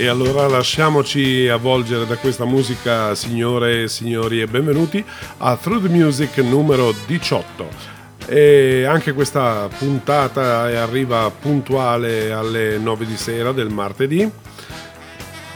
E allora lasciamoci avvolgere da questa musica, signore e signori, e benvenuti a Through the Music numero 18. E anche questa puntata arriva puntuale alle 9 di sera del martedì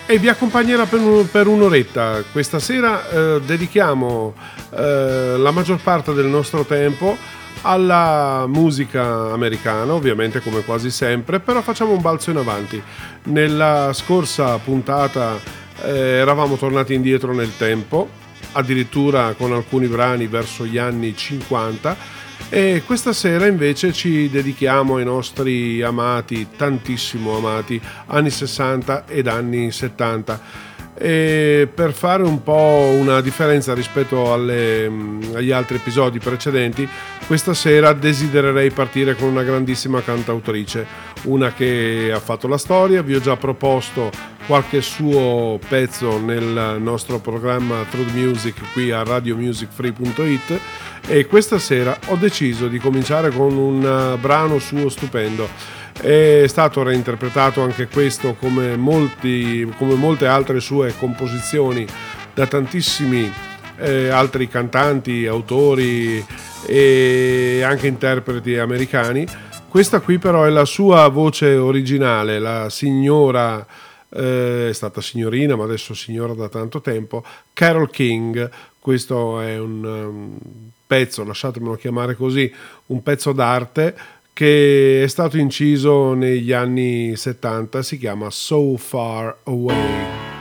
e vi accompagnerà per, un, per un'oretta. Questa sera eh, dedichiamo eh, la maggior parte del nostro tempo alla musica americana, ovviamente come quasi sempre, però facciamo un balzo in avanti. Nella scorsa puntata eh, eravamo tornati indietro nel tempo, addirittura con alcuni brani verso gli anni 50 e questa sera invece ci dedichiamo ai nostri amati, tantissimo amati, anni 60 ed anni 70 e per fare un po' una differenza rispetto alle, agli altri episodi precedenti, questa sera desidererei partire con una grandissima cantautrice, una che ha fatto la storia, vi ho già proposto qualche suo pezzo nel nostro programma Through Music qui a radiomusicfree.it e questa sera ho deciso di cominciare con un brano suo stupendo è stato reinterpretato anche questo come, molti, come molte altre sue composizioni da tantissimi eh, altri cantanti, autori e anche interpreti americani. Questa qui però è la sua voce originale, la signora, eh, è stata signorina ma adesso signora da tanto tempo, Carol King. Questo è un um, pezzo, lasciatemelo chiamare così, un pezzo d'arte che è stato inciso negli anni 70, si chiama So Far Away.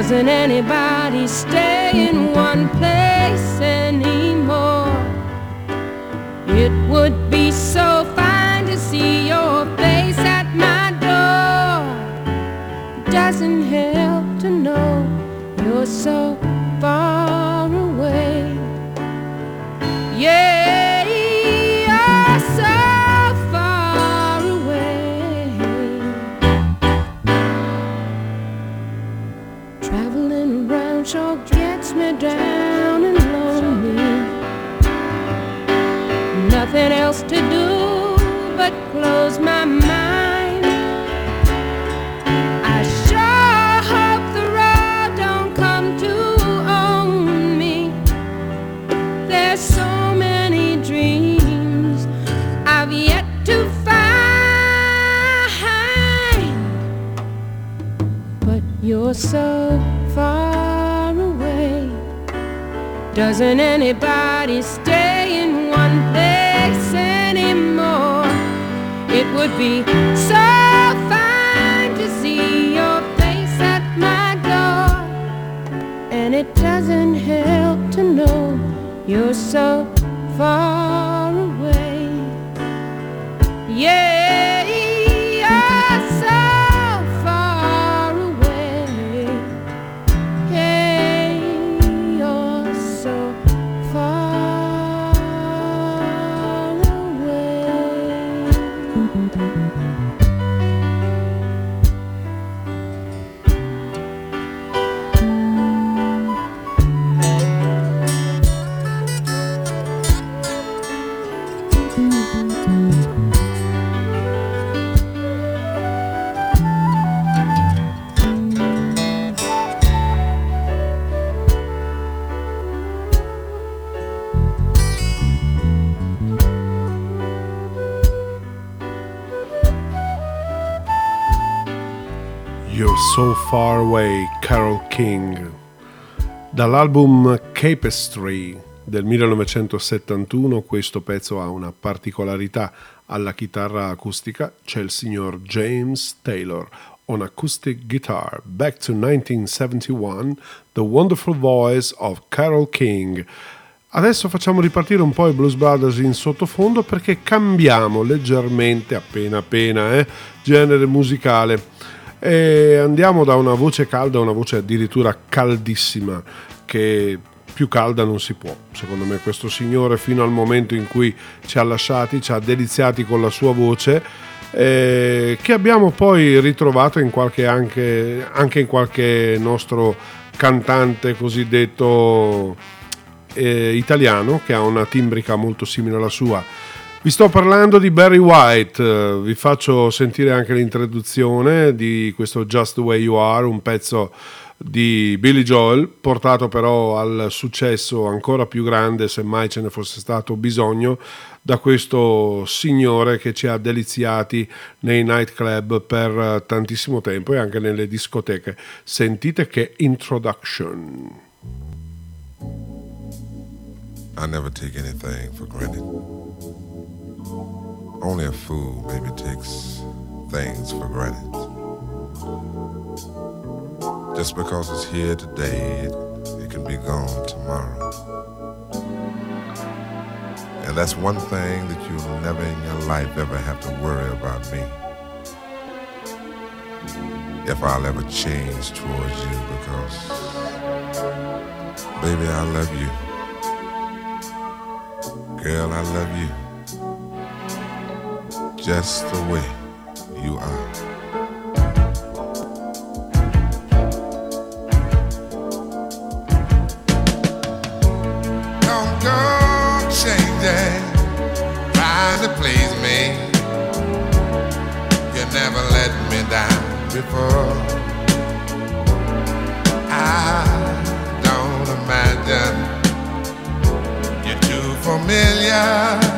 Doesn't anybody stay in one place anymore? It would be so fine to see your face at my door. Doesn't help to know you're so far so far away. Doesn't anybody stay in one place anymore? It would be so fine to see your face at my door. And it doesn't help to know you're so far So Far Away, Carol King. Dall'album Capestry del 1971 questo pezzo ha una particolarità. Alla chitarra acustica c'è il signor James Taylor on acoustic guitar. Back to 1971, The Wonderful Voice of Carol King. Adesso facciamo ripartire un po' i Blues Brothers in sottofondo perché cambiamo leggermente, appena appena, eh, genere musicale. E andiamo da una voce calda a una voce addirittura caldissima, che più calda non si può. Secondo me questo signore fino al momento in cui ci ha lasciati, ci ha deliziati con la sua voce, eh, che abbiamo poi ritrovato in anche, anche in qualche nostro cantante cosiddetto eh, italiano che ha una timbrica molto simile alla sua. Vi sto parlando di Barry White, eh, vi faccio sentire anche l'introduzione di questo Just the Way You Are, un pezzo di Billy Joel, portato però al successo ancora più grande, se mai ce ne fosse stato bisogno, da questo signore che ci ha deliziati nei nightclub per eh, tantissimo tempo e anche nelle discoteche. Sentite che introduction. I never take anything for granted. Only a fool maybe takes things for granted. Just because it's here today, it, it can be gone tomorrow. And that's one thing that you'll never in your life ever have to worry about me. If I'll ever change towards you because, baby, I love you. Girl, I love you just the way you are. Don't go changing, trying to please me. You never let me down before. I don't imagine you're too familiar,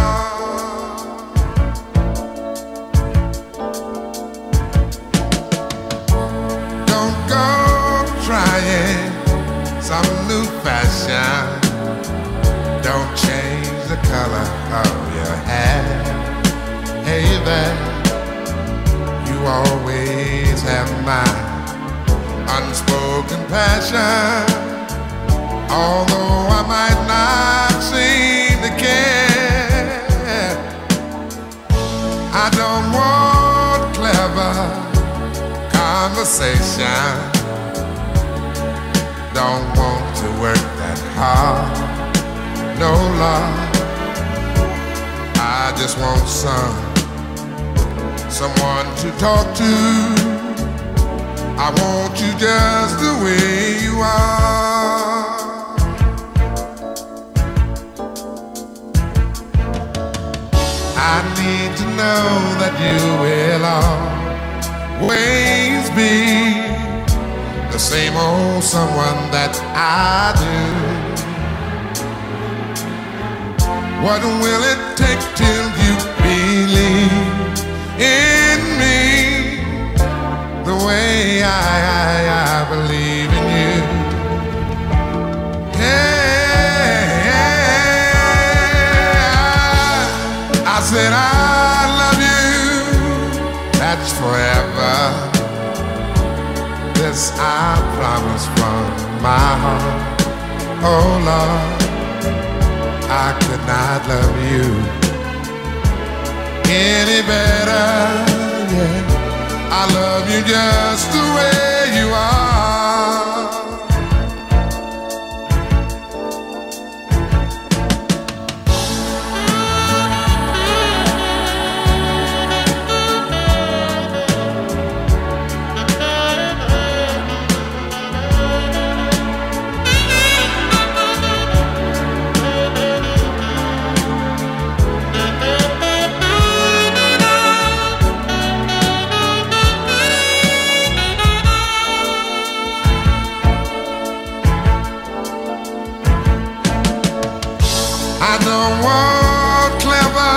Don't change the color of your hair. Hey there, you always have my unspoken passion. Although I might not seem to care, I don't want clever conversation. Don't want to work that hard. No love. I just want some someone to talk to. I want you just the way you are. I need to know that you will always be the same old someone that I do. What will it take till you believe in me the way I, I, I believe in you? Yeah, I said I love you. That's forever. This I promise from my heart. Oh Lord, I could not love you any better. Yeah, I love you just the way you are. I don't want clever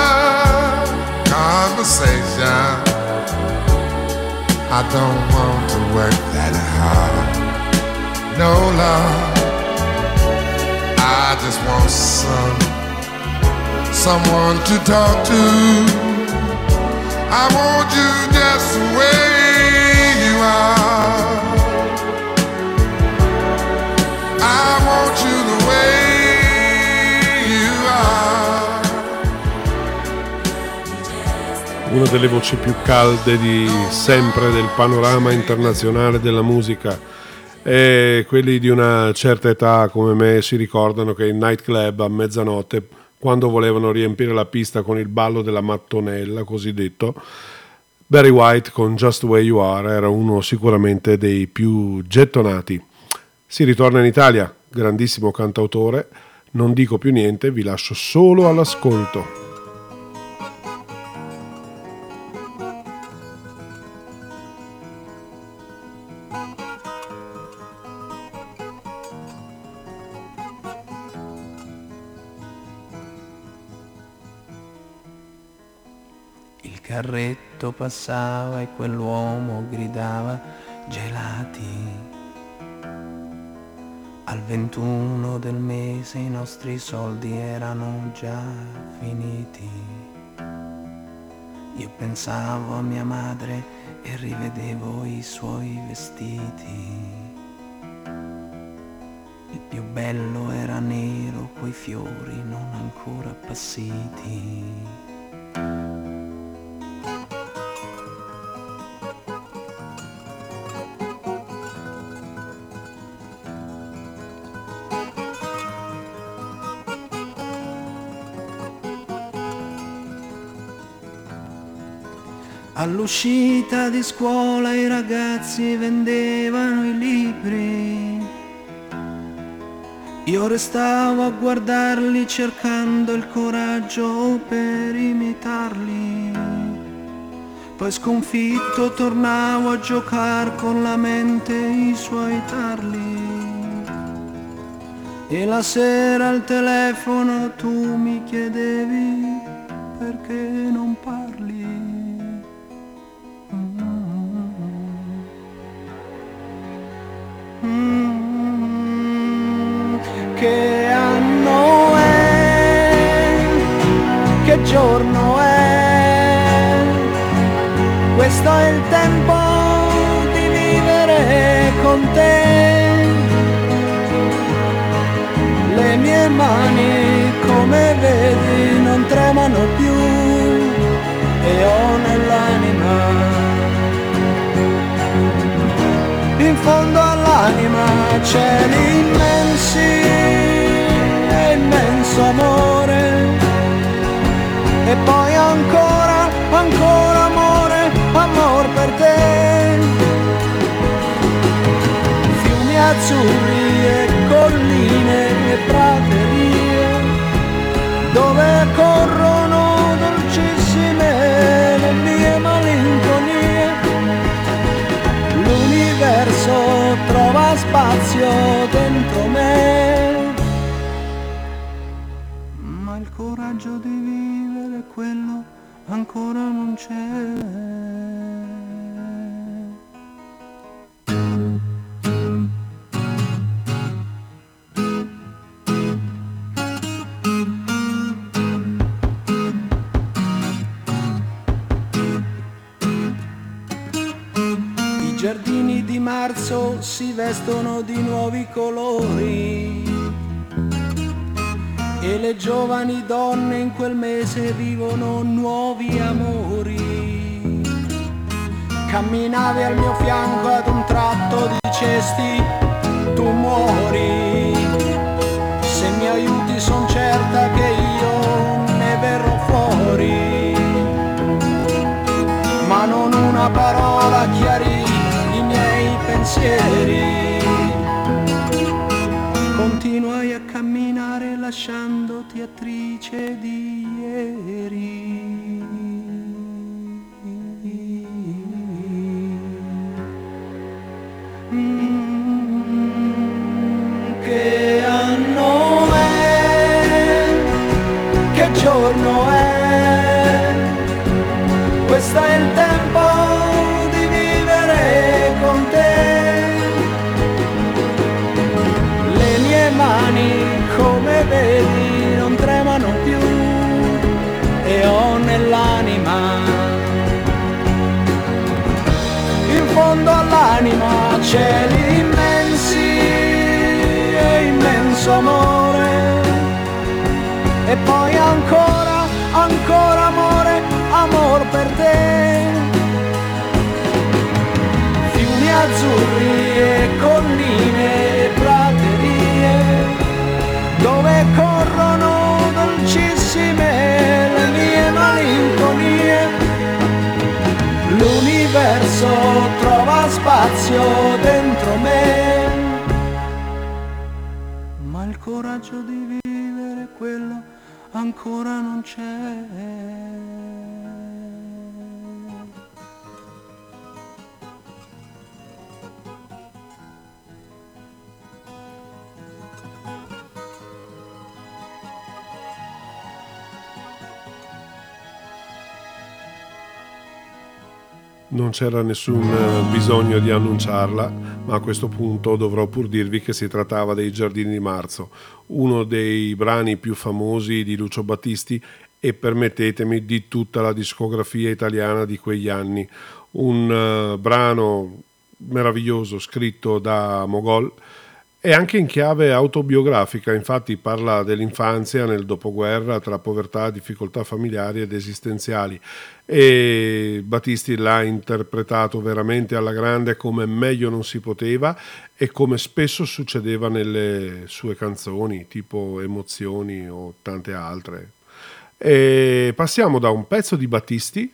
conversation. I don't want to work that hard. No love. I just want some someone to talk to. I want you just the way you are. Una delle voci più calde di sempre del panorama internazionale della musica. E quelli di una certa età come me si ricordano che in nightclub a mezzanotte quando volevano riempire la pista con il ballo della mattonella cosiddetto Barry White con Just the Way You Are era uno sicuramente dei più gettonati. Si ritorna in Italia grandissimo cantautore. Non dico più niente vi lascio solo all'ascolto carretto passava e quell'uomo gridava gelati. Al 21 del mese i nostri soldi erano già finiti. Io pensavo a mia madre e rivedevo i suoi vestiti. Il più bello era nero, coi fiori non ancora appassiti. All'uscita di scuola i ragazzi vendevano i libri. Io restavo a guardarli cercando il coraggio per imitarli. Poi sconfitto tornavo a giocare con la mente i suoi tarli. E la sera al telefono tu mi chiedevi perché non parli. Giorno è? Questo è il tempo di vivere con te. Le mie mani, come vedi, non tremano più e ho nell'anima in fondo all'anima cieli immensi e immenso amore te. Fiumi azzurri e colline e praterie, dove corrono dolcissime le mie malinconie. L'universo trova spazio dentro me. Ma il coraggio di vivere quello ancora non c'è. Marzo si vestono di nuovi colori e le giovani donne in quel mese vivono nuovi amori. Camminavi al mio fianco ad un tratto dicesti tu muori. Se mi aiuti son certa che io ne verrò fuori. Ma non una parola chiarì i miei pensieri. Continuai a camminare lasciandoti attrice di ieri. Cieli immensi e immenso amore. E poi ancora, ancora amore, amor per te. Fiumi azzurri e colline e praterie, dove corrono dolcissime L'universo trova spazio dentro me, ma il coraggio di vivere quello ancora non c'è. Non c'era nessun eh, bisogno di annunciarla, ma a questo punto dovrò pur dirvi che si trattava dei Giardini di Marzo, uno dei brani più famosi di Lucio Battisti e permettetemi di tutta la discografia italiana di quegli anni. Un eh, brano meraviglioso scritto da Mogol e anche in chiave autobiografica, infatti parla dell'infanzia nel dopoguerra tra povertà, difficoltà familiari ed esistenziali e Battisti l'ha interpretato veramente alla grande come meglio non si poteva e come spesso succedeva nelle sue canzoni, tipo Emozioni o tante altre. E passiamo da un pezzo di Battisti,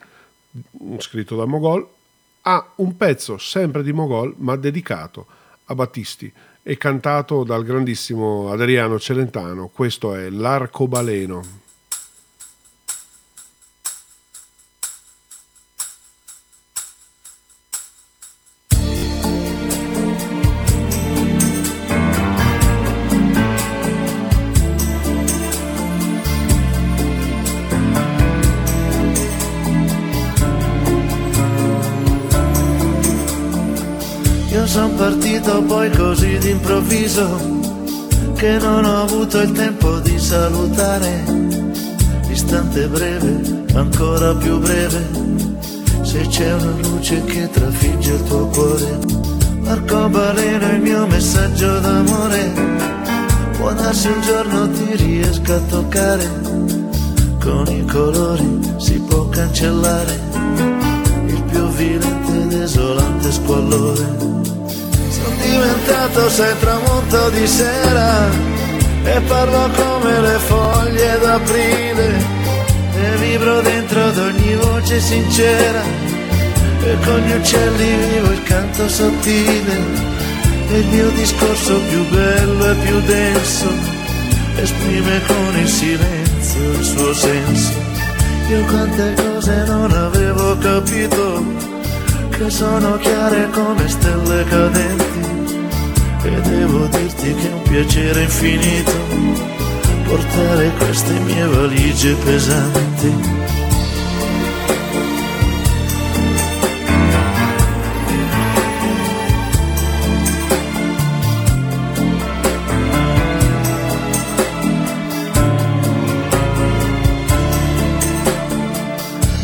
scritto da Mogol, a un pezzo sempre di Mogol ma dedicato a Battisti e cantato dal grandissimo Adriano Celentano. Questo è L'arcobaleno. Avuto il tempo di salutare. Istante breve, ancora più breve, se c'è una luce che trafigge il tuo cuore. L'arcobaleno è il mio messaggio d'amore, può darsi un giorno ti riesca a toccare, con i colori si può cancellare il più vilente ed esolante squallore. Sono diventato sei tramonto di sera e parlo come le foglie d'aprile e vibro dentro ad ogni voce sincera e con gli uccelli vivo il canto sottile e il mio discorso più bello e più denso esprime con il silenzio il suo senso. Io quante cose non avevo capito che sono chiare come stelle cadenti e devo dirti che è un piacere infinito portare queste mie valigie pesanti.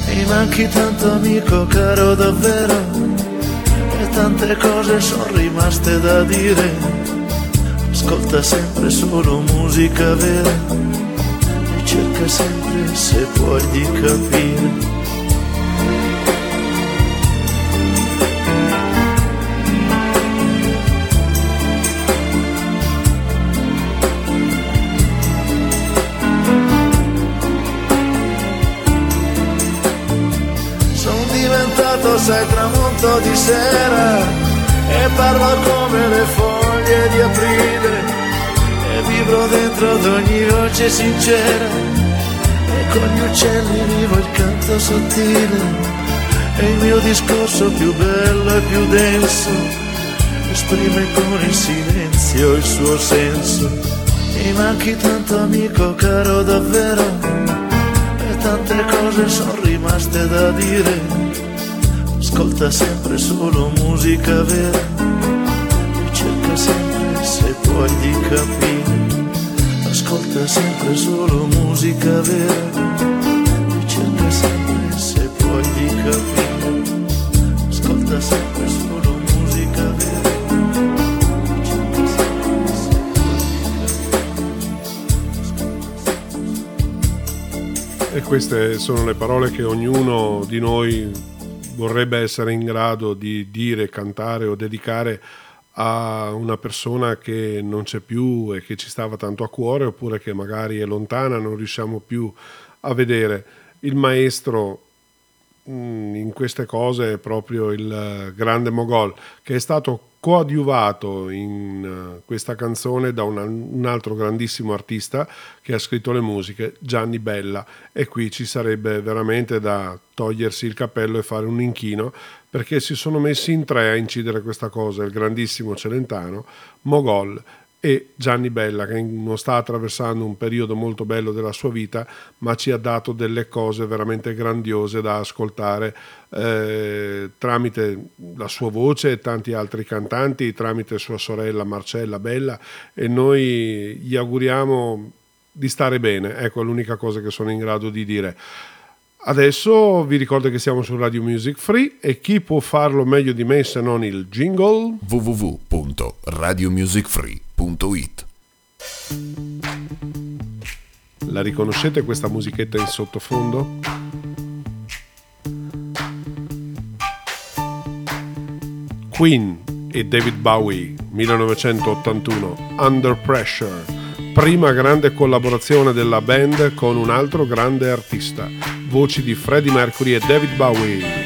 Mi manchi tanto amico caro davvero tante cose sono rimaste da dire. Ascolta sempre solo musica vera e cerca sempre se puoi di capire. Tramonto di sera e parlo come le foglie di aprile e vibro dentro ad ogni voce sincera e con gli uccelli vivo il canto sottile e il mio discorso più bello e più denso esprime con il silenzio il suo senso. Mi manchi tanto amico caro davvero e tante cose sono rimaste da dire. Ascolta sempre solo musica vera cerca sempre se puoi di capire. Ascolta sempre solo musica vera cerca sempre se puoi di capire. Ascolta sempre solo musica vera. E queste sono le parole che ognuno di noi vorrebbe essere in grado di dire, cantare o dedicare a una persona che non c'è più e che ci stava tanto a cuore oppure che magari è lontana, non riusciamo più a vedere. Il maestro in queste cose proprio il eh, grande Mogol che è stato coadiuvato in eh, questa canzone da un altro grandissimo artista che ha scritto le musiche, Gianni Bella. E qui ci sarebbe veramente da togliersi il cappello e fare un inchino perché si sono messi in tre a incidere questa cosa, il grandissimo Celentano, Mogol e Gianni Bella che non sta attraversando un periodo molto bello della sua vita ma ci ha dato delle cose veramente grandiose da ascoltare eh, tramite la sua voce e tanti altri cantanti tramite sua sorella Marcella Bella e noi gli auguriamo di stare bene ecco l'unica cosa che sono in grado di dire Adesso vi ricordo che siamo su Radio Music Free e chi può farlo meglio di me se non il jingle? www.radiomusicfree.it La riconoscete questa musichetta in sottofondo? Queen e David Bowie 1981 Under Pressure prima grande collaborazione della band con un altro grande artista voci di Freddie Mercury e David Bowie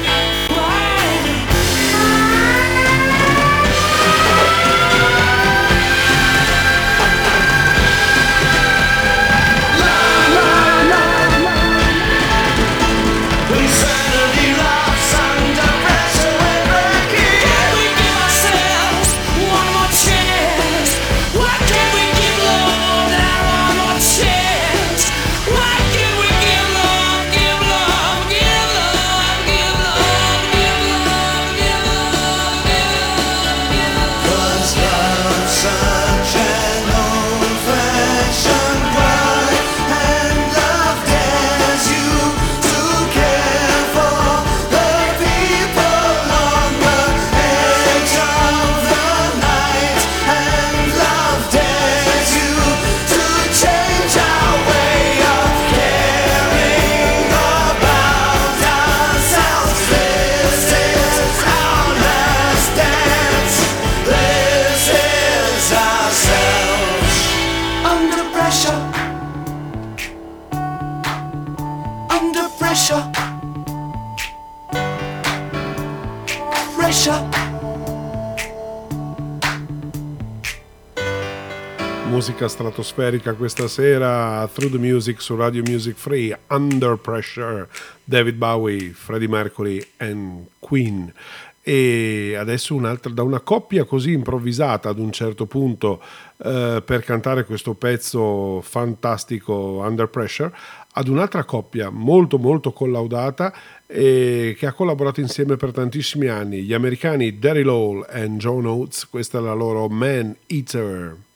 Musica stratosferica questa sera Through the Music su Radio Music Free Under Pressure David Bowie, Freddie Mercury and Queen. E adesso da una coppia così improvvisata ad un certo punto eh, per cantare questo pezzo fantastico Under Pressure ad un'altra coppia molto molto collaudata e che ha collaborato insieme per tantissimi anni gli americani Daryl Hall e John Oates questa è la loro Man Eater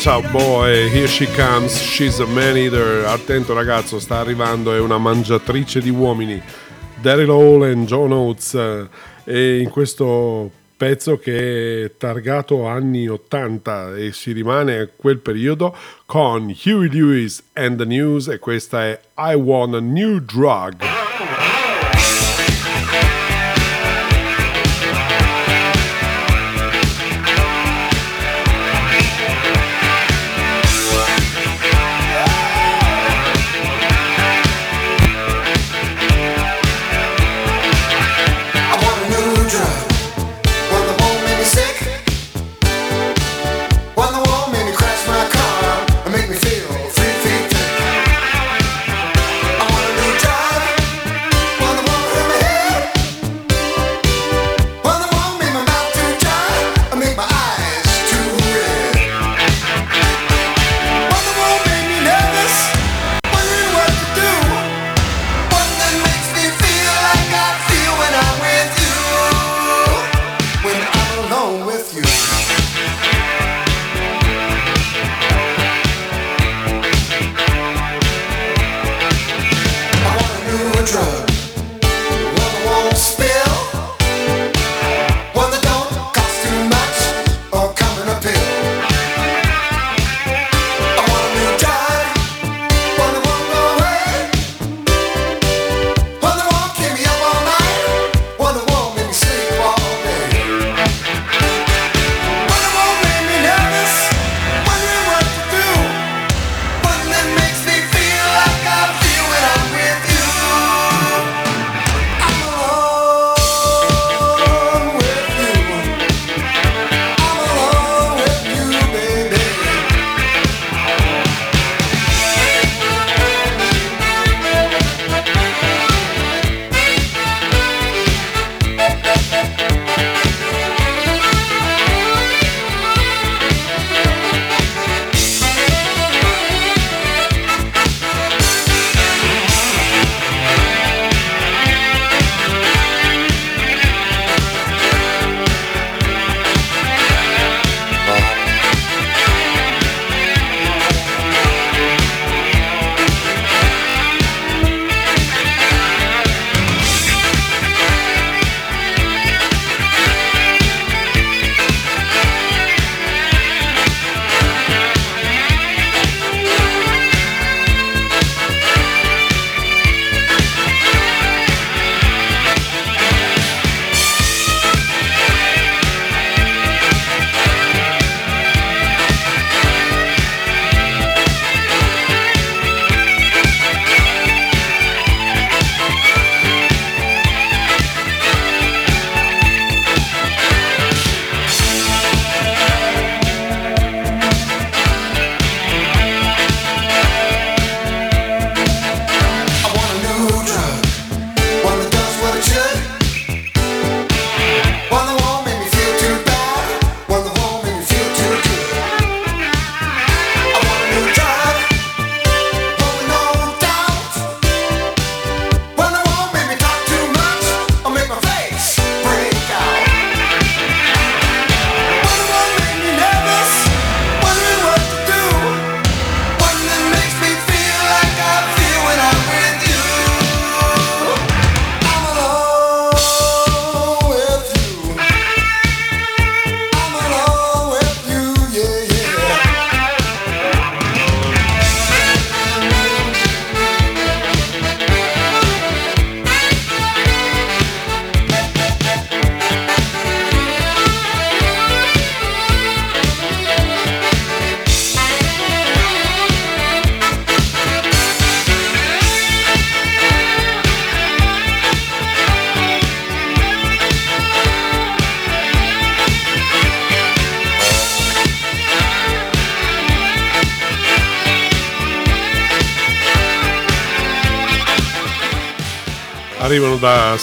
Watch out boy, here she comes, she's a man eater. Attento ragazzo, sta arrivando, è una mangiatrice di uomini. Daryl Hall e John Oates. E in questo pezzo che è targato anni 80 e si rimane a quel periodo con Huey Lewis and the News e questa è I Want a New Drug.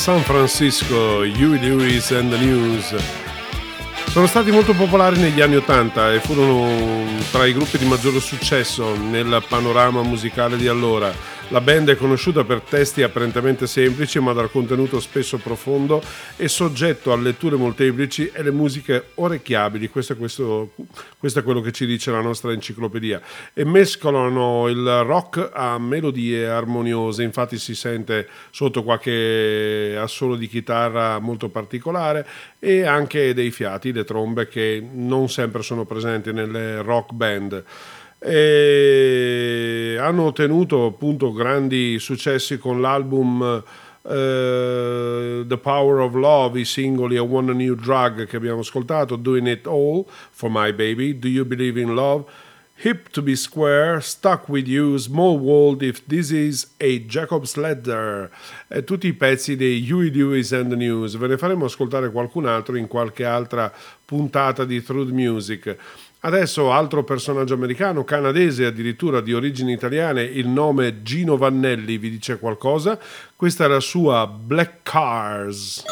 San Francisco, Huey Lewis and the News. Sono stati molto popolari negli anni Ottanta e furono tra i gruppi di maggiore successo nel panorama musicale di allora. La band è conosciuta per testi apparentemente semplici ma dal contenuto spesso profondo e soggetto a letture molteplici e le musiche orecchiabili, questo è, questo, questo è quello che ci dice la nostra enciclopedia, e mescolano il rock a melodie armoniose, infatti si sente sotto qualche assolo di chitarra molto particolare e anche dei fiati, le trombe che non sempre sono presenti nelle rock band e hanno ottenuto appunto grandi successi con l'album uh, The Power of Love, i singoli A One New Drug che abbiamo ascoltato, Doing It All for My Baby, Do You Believe in Love, Hip to be Square, Stuck with You, Small World, If This Is a Jacob's Ladder, e tutti i pezzi dei Huey Lewis and the News. Ve ne faremo ascoltare qualcun altro in qualche altra puntata di Truth Music. Adesso altro personaggio americano, canadese addirittura di origini italiane, il nome Gino Vannelli vi dice qualcosa? Questa è la sua Black Cars.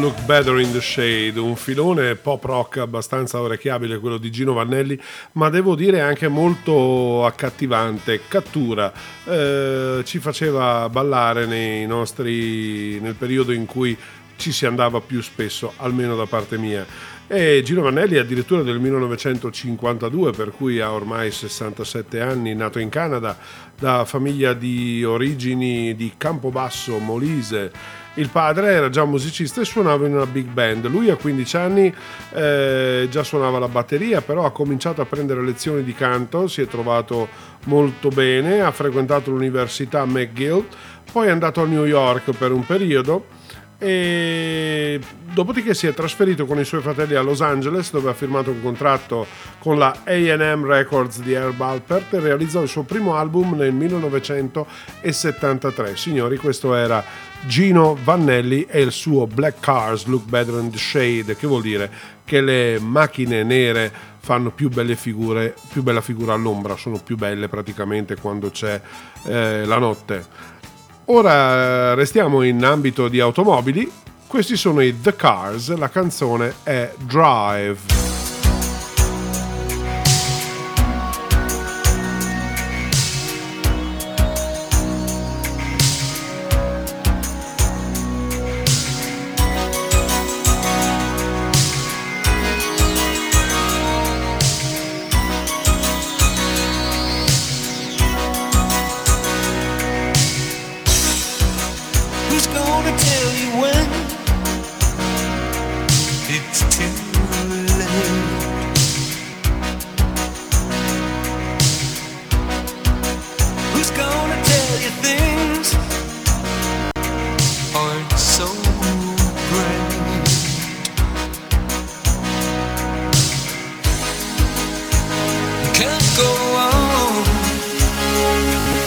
Look Better in the Shade, un filone pop rock abbastanza orecchiabile quello di Gino Vannelli, ma devo dire anche molto accattivante, cattura, eh, ci faceva ballare nostri, nel periodo in cui ci si andava più spesso, almeno da parte mia. E Gino Vannelli è addirittura del 1952, per cui ha ormai 67 anni, nato in Canada, da famiglia di origini di Campobasso, Molise, il padre era già musicista e suonava in una big band. Lui a 15 anni eh, già suonava la batteria, però ha cominciato a prendere lezioni di canto, si è trovato molto bene, ha frequentato l'università McGill, poi è andato a New York per un periodo e dopodiché si è trasferito con i suoi fratelli a Los Angeles dove ha firmato un contratto con la AM Records di Herb Alpert e realizzò il suo primo album nel 1973. Signori, questo era Gino Vannelli e il suo Black Cars Look Better in the Shade, che vuol dire che le macchine nere fanno più belle figure, più bella figura all'ombra, sono più belle praticamente quando c'è eh, la notte. Ora restiamo in ambito di automobili. Questi sono i The Cars, la canzone è Drive. can't go on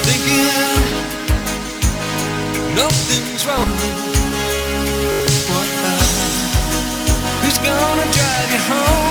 thinking nothing's wrong. What who's gonna drive you home?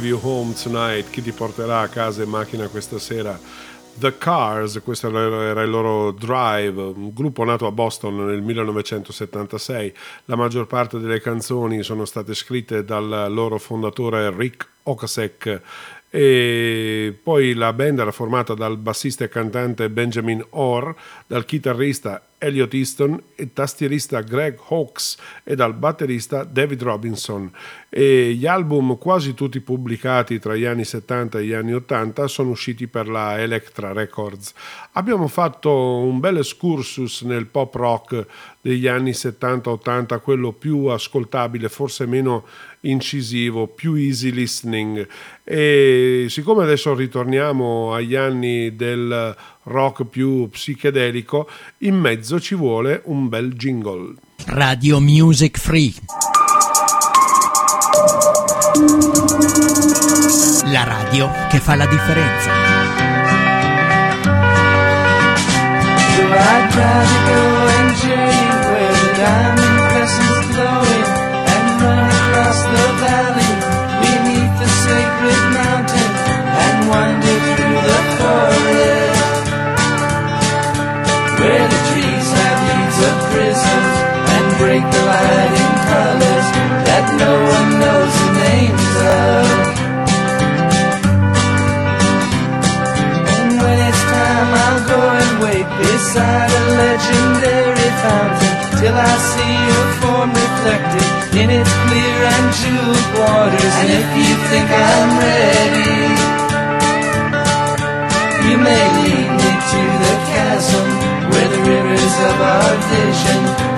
Tonight, chi ti porterà a casa in macchina questa sera? The Cars, questo era il loro Drive, un gruppo nato a Boston nel 1976. La maggior parte delle canzoni sono state scritte dal loro fondatore Rick Okasek e poi la band era formata dal bassista e cantante Benjamin Orr, dal chitarrista Elliot Easton, il tastierista Greg Hawkes e dal batterista David Robinson. E gli album, quasi tutti pubblicati tra gli anni 70 e gli anni 80, sono usciti per la Electra Records. Abbiamo fatto un bel excursus nel pop rock degli anni 70-80, quello più ascoltabile, forse meno incisivo, più easy listening. E siccome adesso ritorniamo agli anni del rock più psichedelico, in mezzo ci vuole un bel jingle. Radio Music Free. La radio che fa la differenza. Go and where the diamond sacred mountain and wander through the forest where the trees have leaves of prisms and break the light in colors that no one knows the names of. And when it's time, I'll go and wait beside a legendary fountain till I see your form reflected in its clear and jeweled waters. And if you think I'm ready, you may lead me to the chasm where the rivers of our vision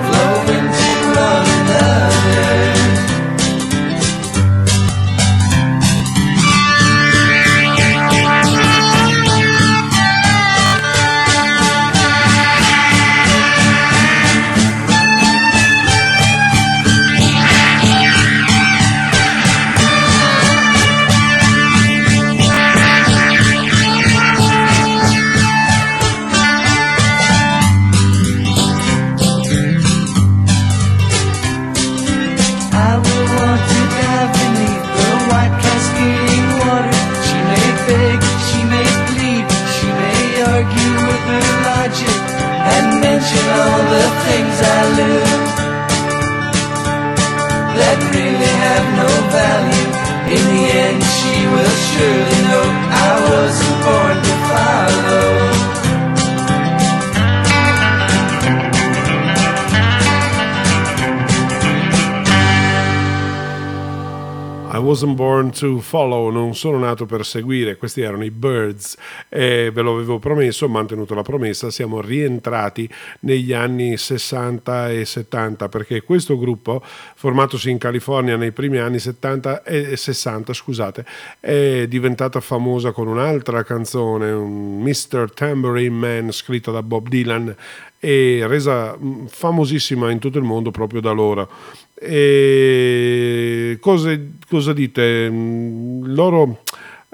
wasn't born to follow, non sono nato per seguire, questi erano i Birds e ve lo avevo promesso, ho mantenuto la promessa, siamo rientrati negli anni 60 e 70 perché questo gruppo, formatosi in California nei primi anni 70 e 60, scusate, è diventata famosa con un'altra canzone, un Mr. Tambourine Man scritto da Bob Dylan e resa mh, famosissima in tutto il mondo proprio da loro. E cose- cosa dite? Mm, Loro,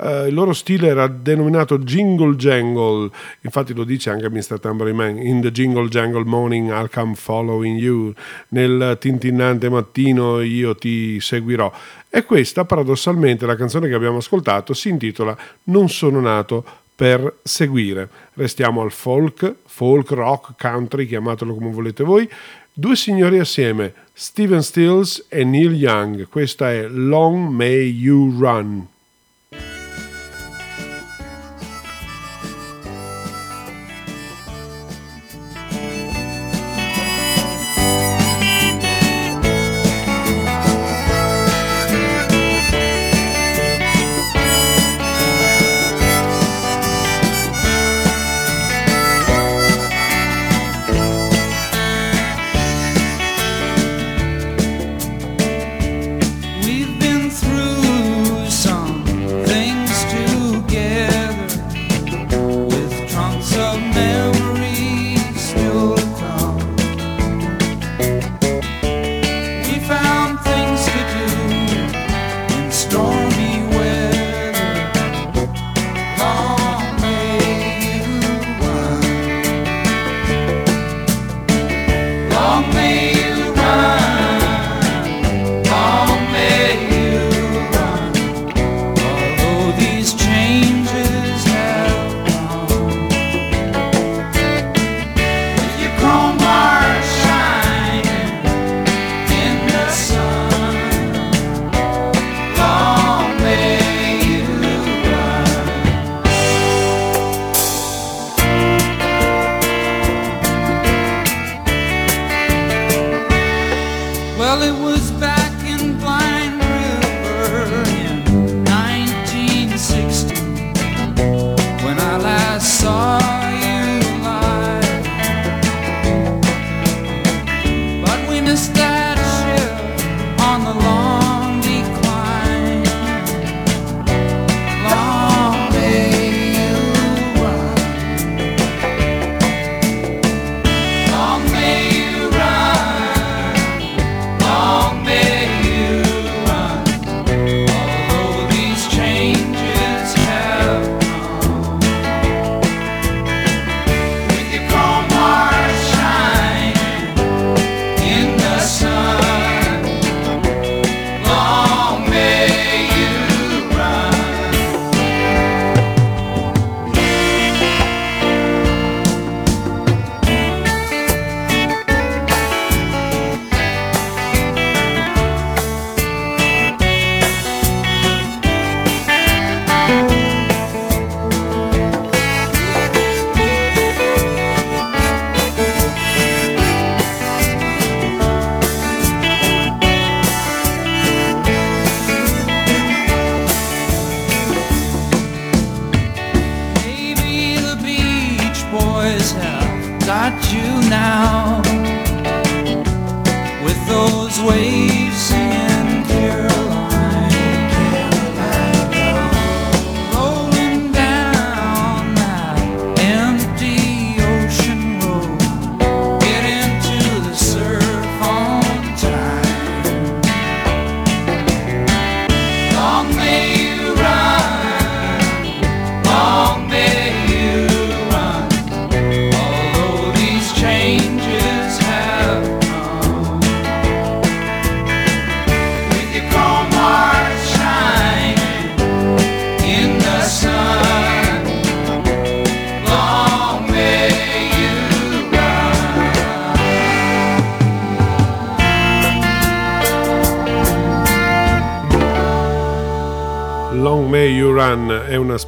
eh, il loro stile era denominato Jingle Jangle, infatti lo dice anche Mr. Tambourine Man, in the Jingle Jangle Morning I'll come following you, nel tintinnante mattino io ti seguirò. E questa paradossalmente, la canzone che abbiamo ascoltato, si intitola Non sono nato per seguire. Restiamo al folk, folk, rock, country, chiamatelo come volete voi. Due signori assieme, Steven Stills e Neil Young. Questa è Long May You Run.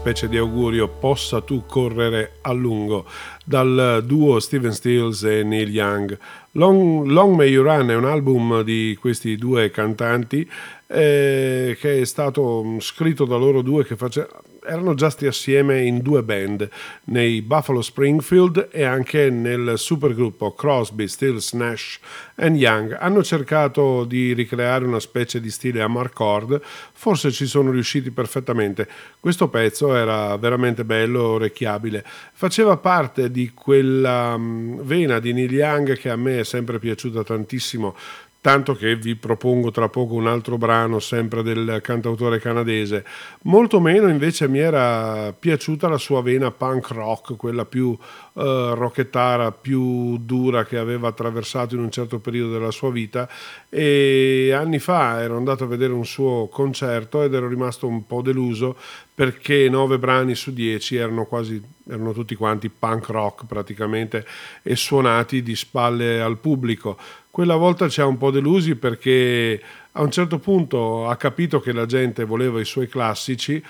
Specie di augurio possa tu correre a lungo dal duo Steven Stills e Neil Young. Long, Long May You Run è un album di questi due cantanti eh, che è stato mm, scritto da loro due che face- erano già stati assieme in due band, nei Buffalo Springfield e anche nel supergruppo Crosby, Stills, Nash and Young. Hanno cercato di ricreare una specie di stile amarcord, forse ci sono riusciti perfettamente. Questo pezzo era veramente bello, orecchiabile. Faceva parte di quella mm, vena di Neil Young che a me è sempre piaciuta tantissimo tanto che vi propongo tra poco un altro brano sempre del cantautore canadese. Molto meno invece mi era piaciuta la sua vena punk rock, quella più eh, rockettara, più dura che aveva attraversato in un certo periodo della sua vita e anni fa ero andato a vedere un suo concerto ed ero rimasto un po' deluso perché nove brani su dieci erano quasi erano tutti quanti punk rock praticamente e suonati di spalle al pubblico. Quella volta ci ha un po' delusi perché a un certo punto ha capito che la gente voleva i suoi classici,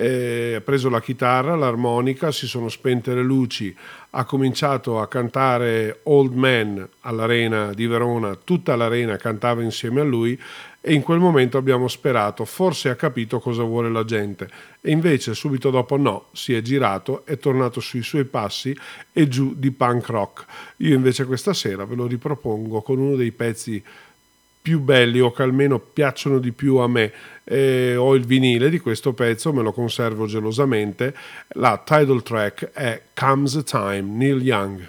eh, ha preso la chitarra, l'armonica, si sono spente le luci, ha cominciato a cantare Old Man all'arena di Verona, tutta l'arena cantava insieme a lui e in quel momento abbiamo sperato, forse ha capito cosa vuole la gente e invece subito dopo no, si è girato, è tornato sui suoi passi e giù di punk rock. Io invece questa sera ve lo ripropongo con uno dei pezzi più belli o che almeno piacciono di più a me. Eh, ho il vinile di questo pezzo, me lo conservo gelosamente. La title track è Comes a Time, Neil Young.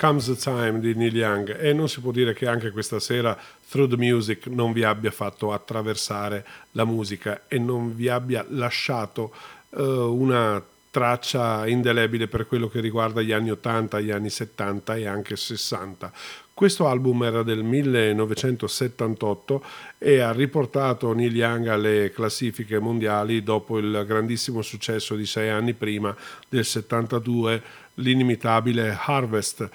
Comes the Time di Neil Young e non si può dire che anche questa sera Through the Music non vi abbia fatto attraversare la musica e non vi abbia lasciato uh, una traccia indelebile per quello che riguarda gli anni 80, gli anni 70 e anche 60. Questo album era del 1978 e ha riportato Neil Young alle classifiche mondiali dopo il grandissimo successo di sei anni prima del 72, l'inimitabile Harvest.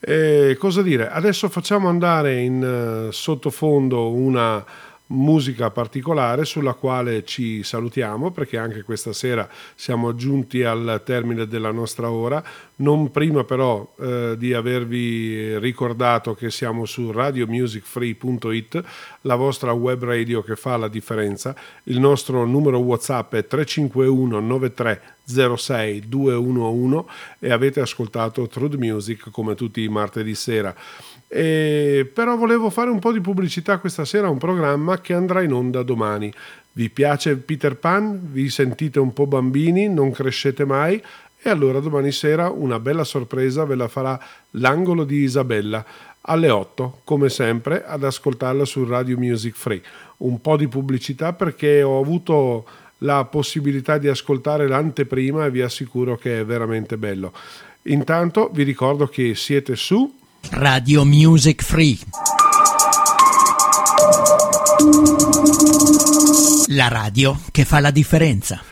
E cosa dire? Adesso facciamo andare in uh, sottofondo una musica particolare sulla quale ci salutiamo perché anche questa sera siamo giunti al termine della nostra ora, non prima però eh, di avervi ricordato che siamo su radiomusicfree.it, la vostra web radio che fa la differenza, il nostro numero WhatsApp è 351 93 06 211 e avete ascoltato Truth Music come tutti i martedì sera. E, però volevo fare un po' di pubblicità questa sera a un programma che andrà in onda domani. Vi piace Peter Pan? Vi sentite un po' bambini? Non crescete mai? E allora domani sera una bella sorpresa ve la farà l'angolo di Isabella alle 8, come sempre, ad ascoltarla su Radio Music Free. Un po' di pubblicità perché ho avuto la possibilità di ascoltare l'anteprima e vi assicuro che è veramente bello. Intanto vi ricordo che siete su Radio Music Free. La radio che fa la differenza.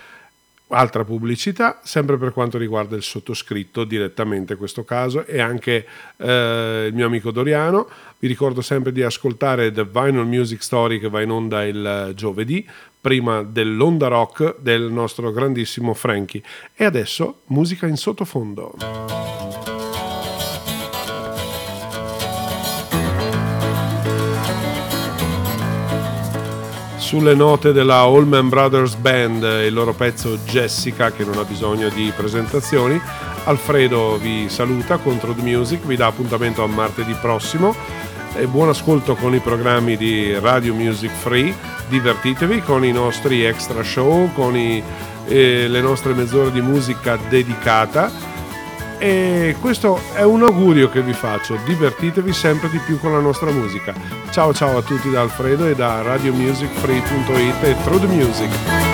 Altra pubblicità, sempre per quanto riguarda il sottoscritto, direttamente in questo caso, e anche eh, il mio amico Doriano. Vi ricordo sempre di ascoltare The Vinyl Music Story che va in onda il giovedì, prima dell'onda rock del nostro grandissimo Frankie. E adesso musica in sottofondo. Sulle note della Allman Brothers Band e il loro pezzo Jessica che non ha bisogno di presentazioni. Alfredo vi saluta contro The Music, vi dà appuntamento a martedì prossimo. E buon ascolto con i programmi di Radio Music Free, divertitevi con i nostri extra show, con i, eh, le nostre mezz'ore di musica dedicata e questo è un augurio che vi faccio, divertitevi sempre di più con la nostra musica. Ciao ciao a tutti da Alfredo e da radiomusicfree.it e Through the Music.